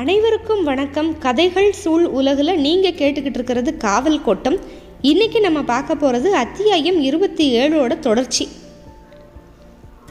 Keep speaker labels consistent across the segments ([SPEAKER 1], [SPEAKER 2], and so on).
[SPEAKER 1] அனைவருக்கும் வணக்கம். கதைகள் சூழ் உலகில் நீங்கள் கேட்டுக்கிட்டு இருக்கிறது காவல் கோட்டம். இன்னைக்கு நம்ம பார்க்க போகிறது அத்தியாயம் இருபத்தி ஏழோட தொடர்ச்சி.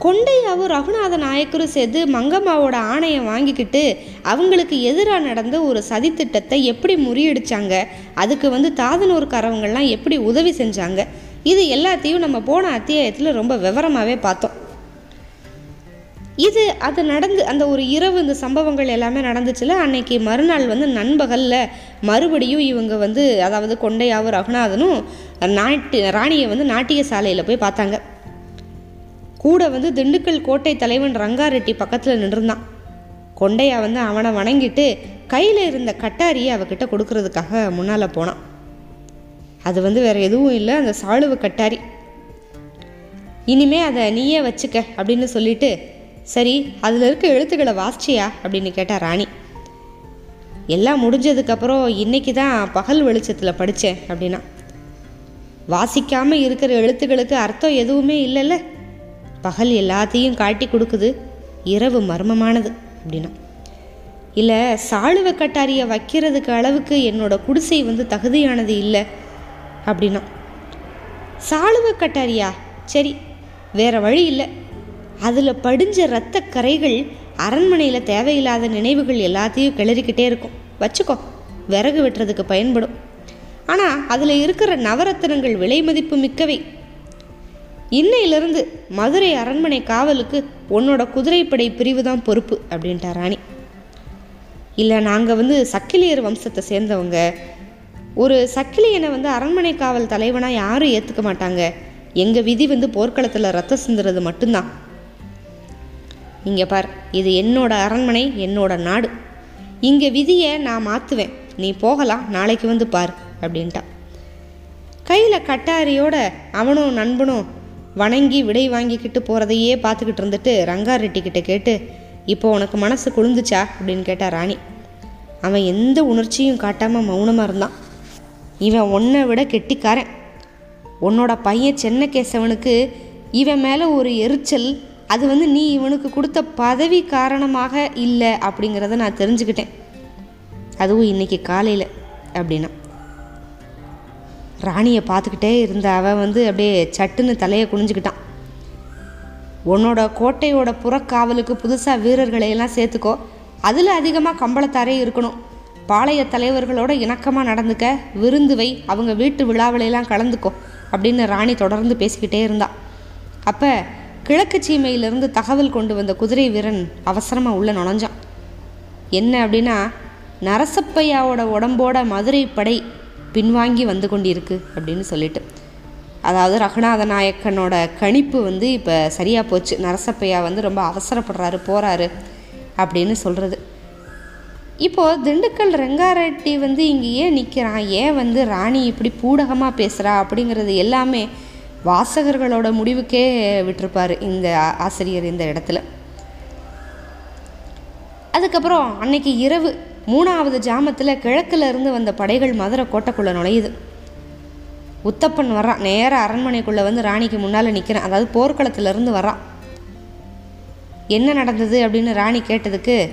[SPEAKER 1] கொண்டையாவும் ரகுநாத நாயக்கரும் சேர்ந்து மங்கம்மாவோட ஆணையை வாங்கிக்கிட்டு அவங்களுக்கு எதிராக நடந்த ஒரு சதித்திட்டத்தை எப்படி முறியடிச்சாங்க? அதுக்கு வந்து தாதனூர்காரவங்கள்லாம் எப்படி உதவி செஞ்சாங்க? இது எல்லாத்தையும் நம்ம போன அத்தியாயத்தில் ரொம்ப விவரமாகவே பார்த்தோம். இது அது நடந்து அந்த ஒரு இரவு இந்த சம்பவங்கள் எல்லாமே நடந்துச்சுல அன்னைக்கு மறுநாள் வந்து நண்பகலில் மறுபடியும் இவங்க வந்து அதாவது கொண்டையாவும் ரகுநாதனும் நாட்டு ராணியை வந்து நாட்டிய சாலையில் போய் பார்த்தாங்க. கூட வந்து திண்டுக்கல் கோட்டை தலைவன் ரங்காரெட்டி பக்கத்தில் நின்றுருந்தான் கொண்டையா வந்து அவனை வணங்கிட்டு கையில் இருந்த கட்டாரியை அவகிட்ட கொடுக்கறதுக்காக முன்னால் போனான். அது வந்து வேற எதுவும் இல்லை அந்த சாளுவ கட்டாரி. இனிமே அதை நீயே வச்சுக்க அப்படின்னு சொல்லிட்டு சரி அதில் இருக்க எழுத்துக்களை வாசிச்சியா? அப்படின்னு கேட்டா ராணி. எல்லாம் முடிஞ்சதுக்கப்புறம் இன்னைக்கு தான் பகல் வெளிச்சத்தில் படித்தேன் அப்படின்னா. வாசிக்காமல் இருக்கிற எழுத்துக்களுக்கு அர்த்தம் எதுவுமே இல்லைல்ல. பகல் எல்லாத்தையும் காட்டி கொடுக்குது. இரவு மர்மமானது அப்படின்னா. இல்லை சாளுவ கட்டாரியை வைக்கிறதுக்கு அளவுக்கு என்னோட குடிசை வந்து தகுதியானது இல்லை அப்படின்னா. சாளுவ கட்டாரியா? சரி வேற வழி இல்லை. அதில் படிஞ்ச இரத்த கரைகள் அரண்மனையில் தேவையில்லாத நினைவுகள் எல்லாத்தையும் கிளறிக்கிட்டே இருக்கும். வச்சுக்கோ விறகு வெட்டுறதுக்கு பயன்படும். ஆனால் அதில் இருக்கிற நவரத்தினங்கள் விலை மதிப்பு மிக்கவை. இன்னையிலிருந்து மதுரை அரண்மனை காவலுக்கு உன்னோட குதிரைப்படை பிரிவு தான் பொறுப்பு அப்படின்ட்டா ராணி. இல்லை நாங்கள் வந்து சக்கிலியர் வம்சத்தை சேர்ந்தவங்க. ஒரு சக்கிலியனை வந்து அரண்மனை காவல் தலைவனாக யாரும் ஏற்றுக்க மாட்டாங்க. எங்கள் விதி வந்து போர்க்களத்தில் ரத்தம் சிந்துறது மட்டும்தான். இங்கே பார் இது என்னோட அரண்மனை என்னோட நாடு. இங்கே விதியை நான் மாற்றுவேன் நீ போகலாம் நாளைக்கு வந்து பார் அப்படின்ட்டான் கையில் கட்டாரியோட அவனும் நண்பனும் வணங்கி விடை வாங்கிக்கிட்டு போகிறதையே பார்த்துக்கிட்டு இருந்துட்டு ரங்காரெட்டி கிட்ட கேட்டு இப்போ உனக்கு மனசு குளிந்துச்சா அப்படின்னு கேட்டா ராணி. அவன் எந்த உணர்ச்சியும் காட்டாமல் மௌனமாக இருந்தான். இவன் உன்னை விட கெட்டிக்காரன். உன்னோட பையன் சென்னகேசவனுக்கு இவன் மேலே ஒரு எரிச்சல் அது வந்து நீ இவனுக்கு கொடுத்த பதவி காரணமாக இல்லை அப்படிங்கிறத நான் தெரிஞ்சுக்கிட்டேன். அதுவும் இன்னைக்கு காலையில் அப்படின்னா. ராணியை பார்த்துக்கிட்டே இருந்த அவன் வந்து அப்படியே சட்டுன்னு தலையை குனிஞ்சுக்கிட்டான். உன்னோட கோட்டையோட புறக்காவலுக்கு புதுசாக வீரர்களையெல்லாம் சேர்த்துக்கோ. அதில் அதிகமாக கம்பளத்தாரே இருக்கணும். பாளைய தலைவர்களோட இணக்கமாக நடந்துக்க விருந்து வை அவங்க வீட்டு விழாவிலையெல்லாம் கலந்துக்கோ அப்படின்னு ராணி தொடர்ந்து பேசிக்கிட்டே இருந்தா. அப்போ கிழக்கு சீமையிலிருந்து தகவல் கொண்டு வந்த குதிரை வீரன் அவசரமாக உள்ள நுழைஞ்சான். என்ன அப்படின்னா நரசப்பையாவோட உடம்போட மதுரை படை பின்வாங்கி வந்து கொண்டிருக்கு அப்படின்னு சொல்லிட்டு. அதாவது ரகுநாத நாயக்கனோட கணிப்பு வந்து இப்போ சரியாக போச்சு. நரசப்பையா வந்து ரொம்ப அவசரப்படுறாரு போகிறாரு அப்படின்னு சொல்கிறது இப்போது திண்டுக்கல் ரெங்காரெட்டி வந்து இங்கே ஏன் நிற்கிறான் ஏன் வந்து ராணி இப்படி பூடகமாக பேசுகிறா அப்படிங்கிறது எல்லாமே வாசகர்களோட முடிவுக்கே விட்டிருப்பார் இந்த ஆசிரியர் இந்த இடத்துல. அதுக்கப்புறம் அன்னைக்கு இரவு மூணாவது ஜாமத்தில் கிழக்கில் இருந்து வந்த படைகள் மதுரை கோட்டைக்குள்ளே நுழையுது. உத்தப்பன் வர்றான். நேராக அரண்மனைக்குள்ளே வந்து ராணிக்கு முன்னால் நிற்கிறான் அதாவது போர்க்களத்திலேருந்து வர்றான். என்ன நடந்தது அப்படின்னு ராணி கேட்டதுக்கு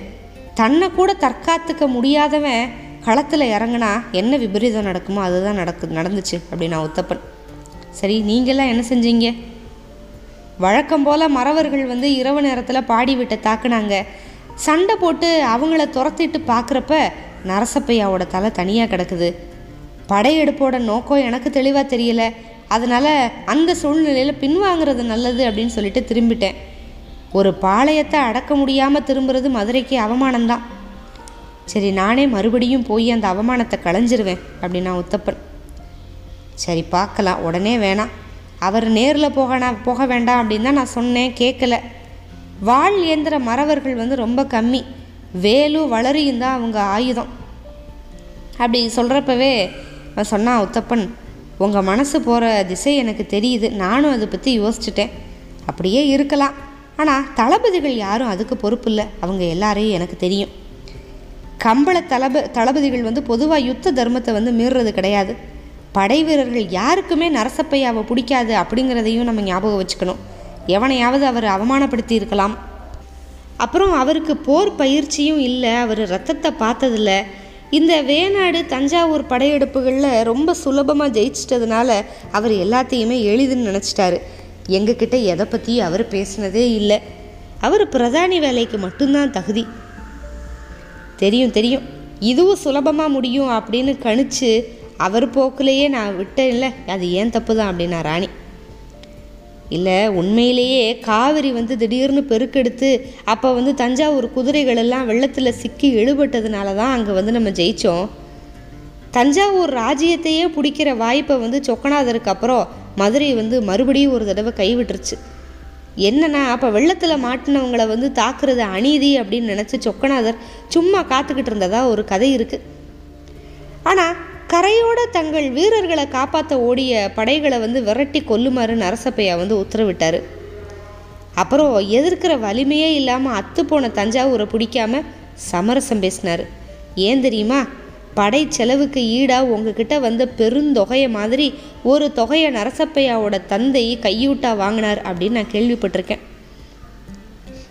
[SPEAKER 1] தன்னை கூட தற்காத்துக்க முடியாதவன் களத்தில் இறங்குனா என்ன விபரீதம் நடக்குமோ அதுதான் நடக்கு நடந்துச்சு அப்படின்னா உத்தப்பன். சரி நீங்கள்லாம் என்ன செஞ்சீங்க? வழக்கம் போல் மறவர்கள் வந்து இரவு நேரத்தில் பாடி விட்டு தாக்குனாங்க. சண்டை போட்டு அவங்கள துரத்திட்டு பார்க்குறப்ப நரசப்பையாவோட தலை தனியாக கிடக்குது. படையெடுப்போட நோக்கம் எனக்கு தெளிவாக தெரியல. அதனால் அந்த சூழ்நிலையில் பின்வாங்குறது நல்லது அப்படின்னு சொல்லிட்டு திரும்பிட்டேன். ஒரு பாளையத்தை அடக்க முடியாமல் திரும்புறது மதுரைக்கு அவமானம்தான். சரி நானே மறுபடியும் போய் அந்த அவமானத்தை களைஞ்சிருவேன் அப்படின்னா உத்தப்பன் சரி பார்க்கலாம். உடனே வேணாம் அவர் நேரில் போகணா போக வேண்டாம் அப்படின்னு தான் நான் சொன்னேன் கேட்கல வாள் இயந்திர மறவர்கள் வந்து ரொம்ப கம்மி. வேலு வளரியும் தான் அவங்க ஆயுதம். அப்படி சொல்கிறப்பவே அவன் சொன்னான் உத்தப்பன் உங்கள் மனசு போகிற திசை எனக்கு தெரியுது. நானும் அதை பற்றி யோசிச்சுட்டேன். அப்படியே இருக்கலாம். ஆனால் தளபதிகள் யாரும் அதுக்கு பொறுப்பு இல்லை அவங்க எல்லாரையும் எனக்கு தெரியும். கம்பள தளப தளபதிகள் வந்து பொதுவாக யுத்த தர்மத்தை வந்து மீறுறது கிடையாது. படை வீரர்கள் யாருக்குமே நரசப்பையாவை பிடிக்காது அப்படிங்கிறதையும் நம்ம ஞாபகம் வச்சுக்கணும். எவனையாவது அவர் அவமானப்படுத்தி இருக்கலாம். அப்புறம் அவருக்கு போர் பயிற்சியும் இல்லை அவர் ரத்தத்தை பார்த்ததில்ல. இந்த வேநாடு தஞ்சாவூர் படையெடுப்புகளில் ரொம்ப சுலபமாக ஜெயிச்சிட்டதுனால அவர் எல்லாத்தையுமே எளிதுன்னு நினச்சிட்டாரு. எங்ககிட்ட எதை பற்றியும் அவர் பேசினதே இல்லை. அவர் பிரதானி வேலைக்கு மட்டும்தான் தகுதி. தெரியும் தெரியும். இதுவும் சுலபமாக முடியும் அப்படின்னு கணிச்சு அவர் போக்குலேயே நான் விட்டேன் இல்லை அது ஏன் தப்பு தான் அப்படின்னா ராணி. இல்லை உண்மையிலேயே காவிரி வந்து திடீர்னு பெருக்கெடுத்து அப்போ வந்து தஞ்சாவூர் குதிரைகள் எல்லாம் வெள்ளத்தில் சிக்கி இழுபட்டதுனால தான் அங்கே வந்து நம்ம ஜெயித்தோம் தஞ்சாவூர் ராஜ்யத்தையே பிடிக்கிற வாய்ப்பை வந்து சொக்கநாதருக்கு அப்புறம் மதுரை வந்து மறுபடியும் ஒரு தடவை கைவிட்டுருச்சு. என்னன்னா அப்போ வெள்ளத்தில் மாட்டினவங்களை வந்து தாக்குறது அநீதி அப்படின்னு நினச்சி சொக்கநாதர் சும்மா காத்துக்கிட்டு இருந்ததா ஒரு கதை இருக்குது ஆனால் கரையோட தங்கள் வீரர்களை காப்பாற்ற ஓடிய படைகளை வந்து விரட்டி கொல்லுமாறு நரசப்பையா வந்து உத்தரவிட்டார். அப்புறம் எதிர்க்கிற வலிமையே இல்லாமல் அத்து போன தஞ்சாவூரை பிடிக்காம சமரசம் பேசினார். ஏன் தெரியுமா? படை செலவுக்கு ஈடாக உங்ககிட்ட வந்த பெருந்தொகையை மாதிரி ஒரு தொகையை நரசப்பையாவோட தந்தை கையூட்டா வாங்கினார் அப்படின்னு நான் கேள்விப்பட்டிருக்கேன்.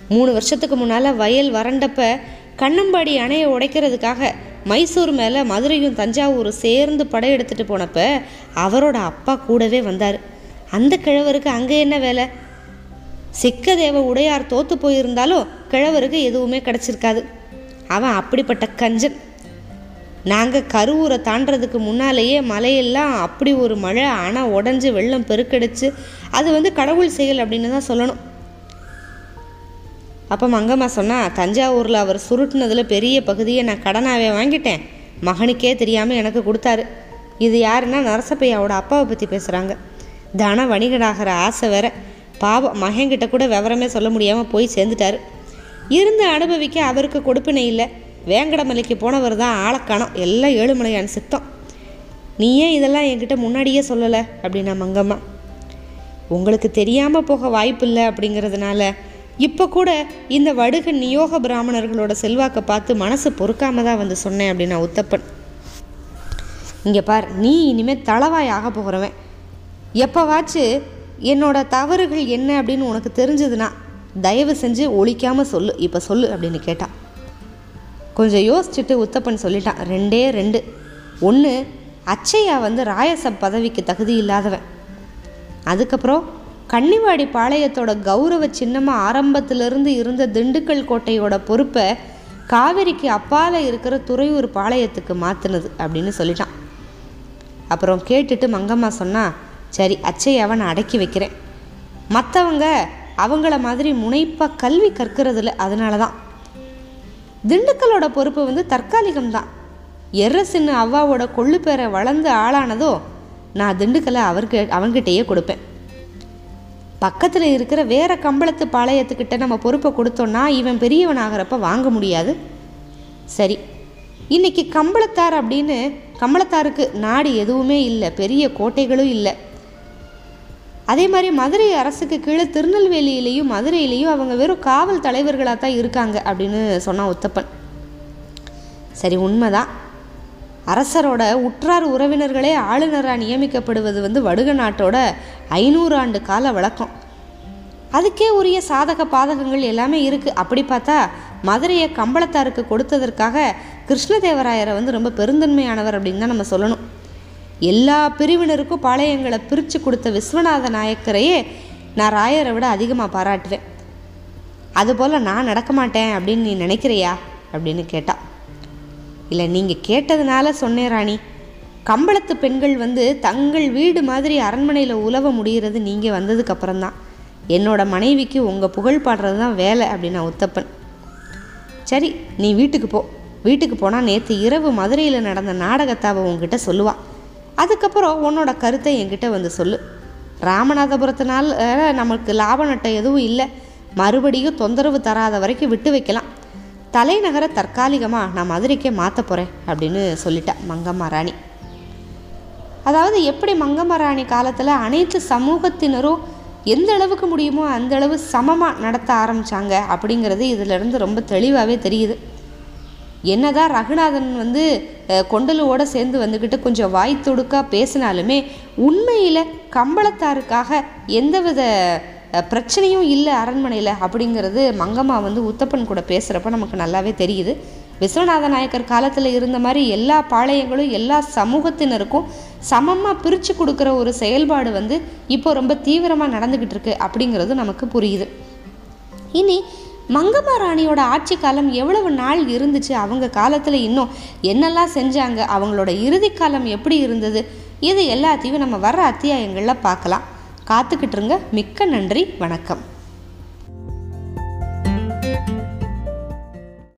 [SPEAKER 1] மூணு வருஷத்துக்கு முன்னால் வயல் வறண்டப்ப கண்ணம்பாடி அணையை உடைக்கிறதுக்காக மைசூர் மேலே மதுரையும் தஞ்சாவூரும் சேர்ந்து படையெடுத்துட்டு போனப்ப அவரோட அப்பா கூடவே வந்தார். அந்த கிழவருக்கு அங்கே என்ன வேலை? சிக்கதேவ உடையார் தோத்து போயிருந்தாலும் கிழவருக்கு எதுவுமே கிடச்சிருக்காது. அவன் அப்படிப்பட்ட கஞ்சன். நாங்கள் கருவூரை தாண்டறதுக்கு முன்னாலேயே மலையெல்லாம் அப்படி ஒரு மழை ஆனால் உடஞ்சி வெள்ளம் பெருக்கடிச்சு அது வந்து கடவுள் செயல் அப்படின்னு தான் சொல்லணும். அப்போ மங்கம்மா சொன்னா தஞ்சாவூரில் அவர் சுருட்டினதில் பெரிய பகுதியை நான் கடனாகவே வாங்கிட்டேன். மகனுக்கே தெரியாமல் எனக்கு கொடுத்தாரு. இது யாருன்னா நரசப்பையாவோட அப்பாவை பற்றி பேசுகிறாங்க தன வணிகனாகிற ஆசை வேற. பாவம் மகன்கிட்ட கூட விவரமே சொல்ல முடியாமல் போய் சேர்ந்துட்டாரு. இருந்து அனுபவிக்க அவருக்கு கொடுப்பினை இல்லை. வேங்கடமலைக்கு போனவர் தான் ஆளக்கானம் எல்லாம் ஏழுமலையான் சித்தம். நீ ஏன் இதெல்லாம் என்கிட்ட முன்னாடியே சொல்லலை? அப்படின்னா மங்கம்மா. உங்களுக்கு தெரியாமல் போக வாய்ப்பில்லை அப்படிங்கிறதுனால இப்போ கூட இந்த வடுக நியோக பிராமணர்களோட செல்வாக்கை பார்த்து மனசு பொறுக்காம தான் வந்து சொன்னேன் அப்படின்னா உத்தப்பன். இங்கே பார் நீ இனிமேல் தளவாய் ஆக போகிறவன் எப்போவாச்சு என்னோட தவறுகள் என்ன அப்படின்னு உனக்கு தெரிஞ்சதுன்னா தயவு செஞ்சு ஒழிக்காமல் சொல்லு இப்போ சொல்லு அப்படின்னு கேட்டான் கொஞ்சம் யோசிச்சுட்டு உத்தப்பன் சொல்லிட்டான் ரெண்டே ரெண்டு. ஒன்று அச்சையா வந்து ராயசப் பதவிக்கு தகுதி இல்லாதவன். அதுக்கப்புறம் கன்னிவாடி பாளையத்தோட கௌரவ சின்னமாக ஆரம்பத்திலிருந்து இருந்த திண்டுக்கல் கோட்டையோட பொறுப்பை காவிரிக்கு அப்பால் இருக்கிற துறையூர் பாளையத்துக்கு மாற்றினது அப்படின்னு சொல்லிட்டான். அப்புறம் கேட்டுட்டு மங்கம்மா சொன்னா சரி அச்சையாவை நான் அடக்கி வைக்கிறேன். மற்றவங்க அவங்கள மாதிரி முனைப்பாக கல்வி கற்கிறதுல அதனால தான் திண்டுக்கலோட பொறுப்பு வந்து தற்காலிகம் தான் எர்ரசின்னு அவ்வாவோட கொள்ளு பேரை வளர்ந்து ஆளானதோ நான் திண்டுக்கலை அவருக்கு அவன்கிட்டயே கொடுப்பேன். பக்கத்தில் இருக்கிற வேற கம்பளத்து பாளையத்துக்கிட்ட நம்ம பொறுப்பை கொடுத்தோன்னா இவன் பெரியவன் ஆகிறப்ப வாங்க முடியாது. சரி. இன்னைக்கு கம்பளத்தார் அப்படின்னு கம்பளத்தாருக்கு நாடு எதுவுமே இல்லை பெரிய கோட்டைகளும் இல்லை. அதே மாதிரி மதுரை அரசுக்கு கீழே திருநெல்வேலியிலையும் மதுரையிலையும் அவங்க வெறும் காவல் தலைவர்களாக தான் இருக்காங்க அப்படின்னு சொன்னான் உத்தப்பன். சரி உண்மைதான். அரசரோட உற்றார் உறவினர்களே ஆளுநராக நியமிக்கப்படுவது வந்து வடுக நாட்டோட ஐநூறு ஆண்டு கால வழக்கம். அதுக்கே உரிய சாதக பாதகங்கள் எல்லாமே இருக்குது அப்படி பார்த்தா மதுரையை கம்பளத்தாருக்கு கொடுத்ததற்காக கிருஷ்ணதேவராயரை வந்து ரொம்ப பெருந்தன்மையானவர் அப்படின்னு தான் நம்ம சொல்லணும். எல்லா பிரிவினருக்கும் பாளையங்களை பிரித்து கொடுத்த விஸ்வநாத நாயக்கரையே நான் ராயரை விட அதிகமாக பாராட்டுவேன். அதுபோல் நான் நடக்க மாட்டேன் அப்படின்னு நீ நினைக்கிறியா? அப்படின்னு கேட்டா. இல்லை நீங்கள் கேட்டதுனால சொன்னேன் ராணி. கம்பளத்து பெண்கள் வந்து தங்கள் வீடு மாதிரி அரண்மனையில் உலவ முடிகிறது நீங்கள் வந்ததுக்கு அப்புறம்தான். என்னோட மனைவிக்கு உங்கள் புகழ் பாடுறது தான் வேலை அப்படின்னு உத்தப்பன். சரி நீ வீட்டுக்கு போ. வீட்டுக்கு போனால் நேற்று இரவு மதுரையில் நடந்த நாடகத்தாவை உங்ககிட்ட சொல்லுவா. அதுக்கப்புறம் உன்னோட கருத்தை என்கிட்ட வந்து சொல்லு. ராமநாதபுரத்தினால் நமக்கு லாப நட்டம் எதுவும் இல்லை. மறுபடியும் தொந்தரவு தராத வரைக்கும் விட்டு வைக்கலாம். தலைநகரை தற்காலிகமாக நான் மதுரைக்கே மாற்ற போகிறேன் அப்படின்னு சொல்லிட்டா மங்கம்மா ராணி. அதாவது எப்படி மங்கம்மா ராணி காலத்தில் அனைத்து சமூகத்தினரும் எந்த அளவுக்கு முடியுமோ அந்த அளவு சமமாக நடத்த ஆரம்பித்தாங்க அப்படிங்கிறது இதிலிருந்து ரொம்ப தெளிவாகவே தெரியுது. என்னதான் ரகுநாதன் வந்து அஹ், கொண்டலுவோட சேர்ந்து வந்துக்கிட்டு கொஞ்சம் வாய் தொடுக்காக பேசினாலுமே உண்மையில் கம்பளத்தாருக்காக எந்தவித பிரச்சனையும் இல்லை அரண்மனையில் அப்படிங்கிறது மங்கம்மா வந்து உத்தப்பன் கூட பேசுகிறப்ப நமக்கு நல்லாவே தெரியுது. விஸ்வநாத நாயக்கர் காலத்தில் இருந்த மாதிரி எல்லா பாளையங்களும் எல்லா சமூகத்தினருக்கும் சமமாக பிரித்து கொடுக்குற ஒரு செயல்பாடு வந்து இப்போ ரொம்ப தீவிரமாக நடந்துக்கிட்டு இருக்கு அப்படிங்கிறது நமக்கு புரியுது. இனி மங்கம்மா ராணியோட ஆட்சி காலம் எவ்வளவு நாள் இருந்துச்சு? அவங்க காலத்தில் இன்னும் என்னெல்லாம் செஞ்சாங்க? அவங்களோட இறுதி காலம் எப்படி இருந்தது? இது எல்லாத்தையும் நம்ம வர்ற அத்தியாயங்களில் பார்க்கலாம். காத்துக்கிட்டு இருங்க மிக்க நன்றி. வணக்கம்.